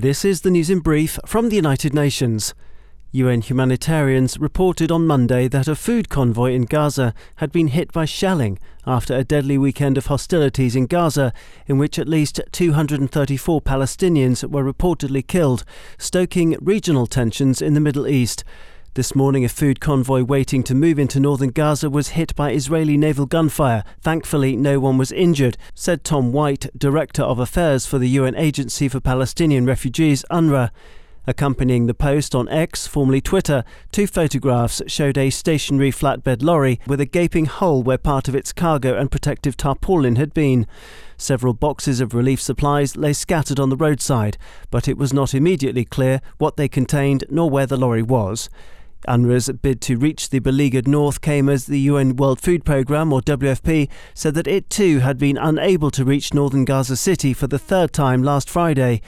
This is the news in brief from the United Nations. UN humanitarians reported on Monday that a food convoy in Gaza had been hit by shelling after a deadly weekend of hostilities in Gaza, in which at least 234 Palestinians were reportedly killed, stoking regional tensions in the Middle East. This morning, a food convoy waiting to move into northern Gaza was hit by Israeli naval gunfire. Thankfully, no one was injured, said Tom White, Director of Affairs for the UN Agency for Palestinian Refugees, UNRWA. Accompanying the post on X, formerly Twitter, two photographs showed a stationary flatbed lorry with a gaping hole where part of its cargo and protective tarpaulin had been. Several boxes of relief supplies lay scattered on the roadside, but it was not immediately clear what they contained nor where the lorry was. UNRWA's bid to reach the beleaguered north came as the UN World Food Programme, or WFP, said that it too had been unable to reach northern Gaza City for the third time last Friday.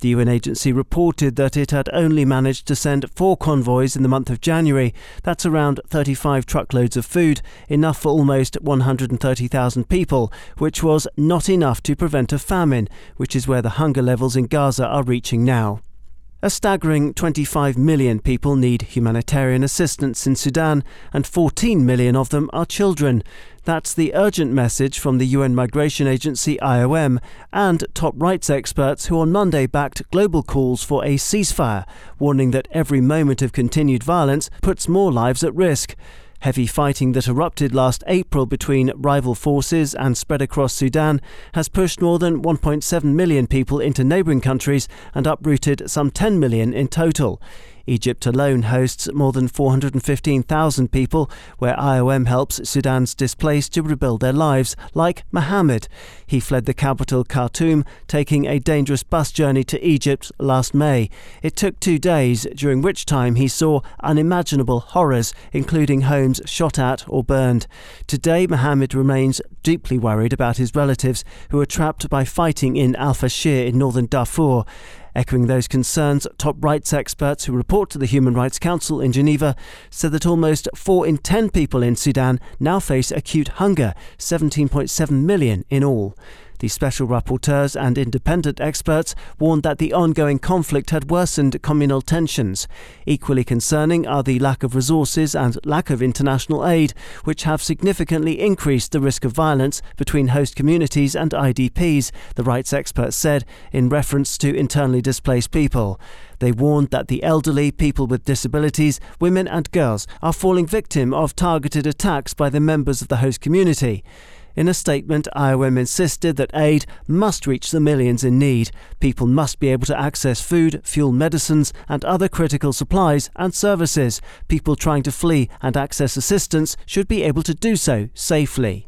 The UN agency reported that it had only managed to send four convoys in the month of January. That's around 35 truckloads of food, enough for almost 130,000 people, which was not enough to prevent a famine, which is where the hunger levels in Gaza are reaching now. A staggering 25 million people need humanitarian assistance in Sudan, and 14 million of them are children. That's the urgent message from the UN Migration Agency IOM and top rights experts who on Monday backed global calls for a ceasefire, warning that every moment of continued violence puts more lives at risk. Heavy fighting that erupted last April between rival forces and spread across Sudan has pushed more than 1.7 million people into neighbouring countries and uprooted some 10 million in total. Egypt alone hosts more than 415,000 people, where IOM helps Sudan's displaced to rebuild their lives, like Mohammed. He fled the capital Khartoum, taking a dangerous bus journey to Egypt last May. It took two days, during which time he saw unimaginable horrors, including homes shot at or burned. Today, Mohammed remains deeply worried about his relatives who are trapped by fighting in Al Fashir in northern Darfur. Echoing those concerns, top rights experts who report to the Human Rights Council in Geneva said that almost 4 in 10 people in Sudan now face acute hunger, 17.7 million in all. The special rapporteurs and independent experts warned that the ongoing conflict had worsened communal tensions. Equally concerning are the lack of resources and lack of international aid, which have significantly increased the risk of violence between host communities and IDPs, the rights experts said, in reference to internally displaced people. They warned that the elderly, people with disabilities, women, and girls are falling victim of targeted attacks by the members of the host community. In a statement, IOM insisted that aid must reach the millions in need. People must be able to access food, fuel, medicines, and other critical supplies and services. People trying to flee and access assistance should be able to do so safely.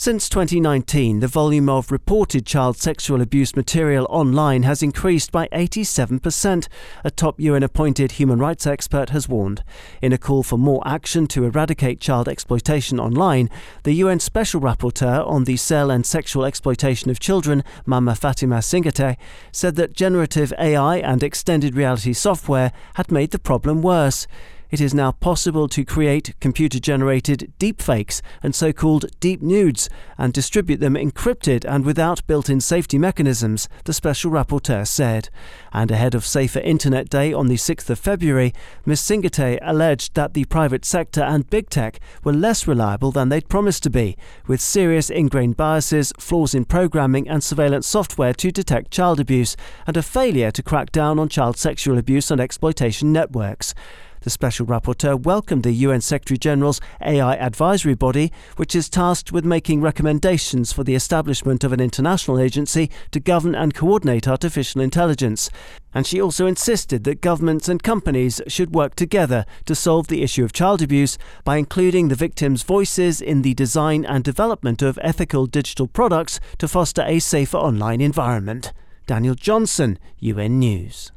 Since 2019, the volume of reported child sexual abuse material online has increased by 87%, a top UN appointed human rights expert has warned. In a call for more action to eradicate child exploitation online, the UN Special Rapporteur on the sale and sexual exploitation of children, Mama Fatima Singhateh, said that generative AI and extended reality software had made the problem worse it is now possible to create computer generated deepfakes and so called deep nudes and distribute them encrypted and without built in safety mechanisms, the special rapporteur said. And ahead of Safer Internet Day on the 6th of February, Ms. Singhateh alleged that the private sector and big tech were less reliable than they'd promised to be, with serious ingrained biases, flaws in programming and surveillance software to detect child abuse, and a failure to crack down on child sexual abuse and exploitation networks. The Special Rapporteur welcomed the UN Secretary General's AI advisory body, which is tasked with making recommendations for the establishment of an international agency to govern and coordinate artificial intelligence. And she also insisted that governments and companies should work together to solve the issue of child abuse by including the victims' voices in the design and development of ethical digital products to foster a safer online environment. Daniel Johnson, UN News.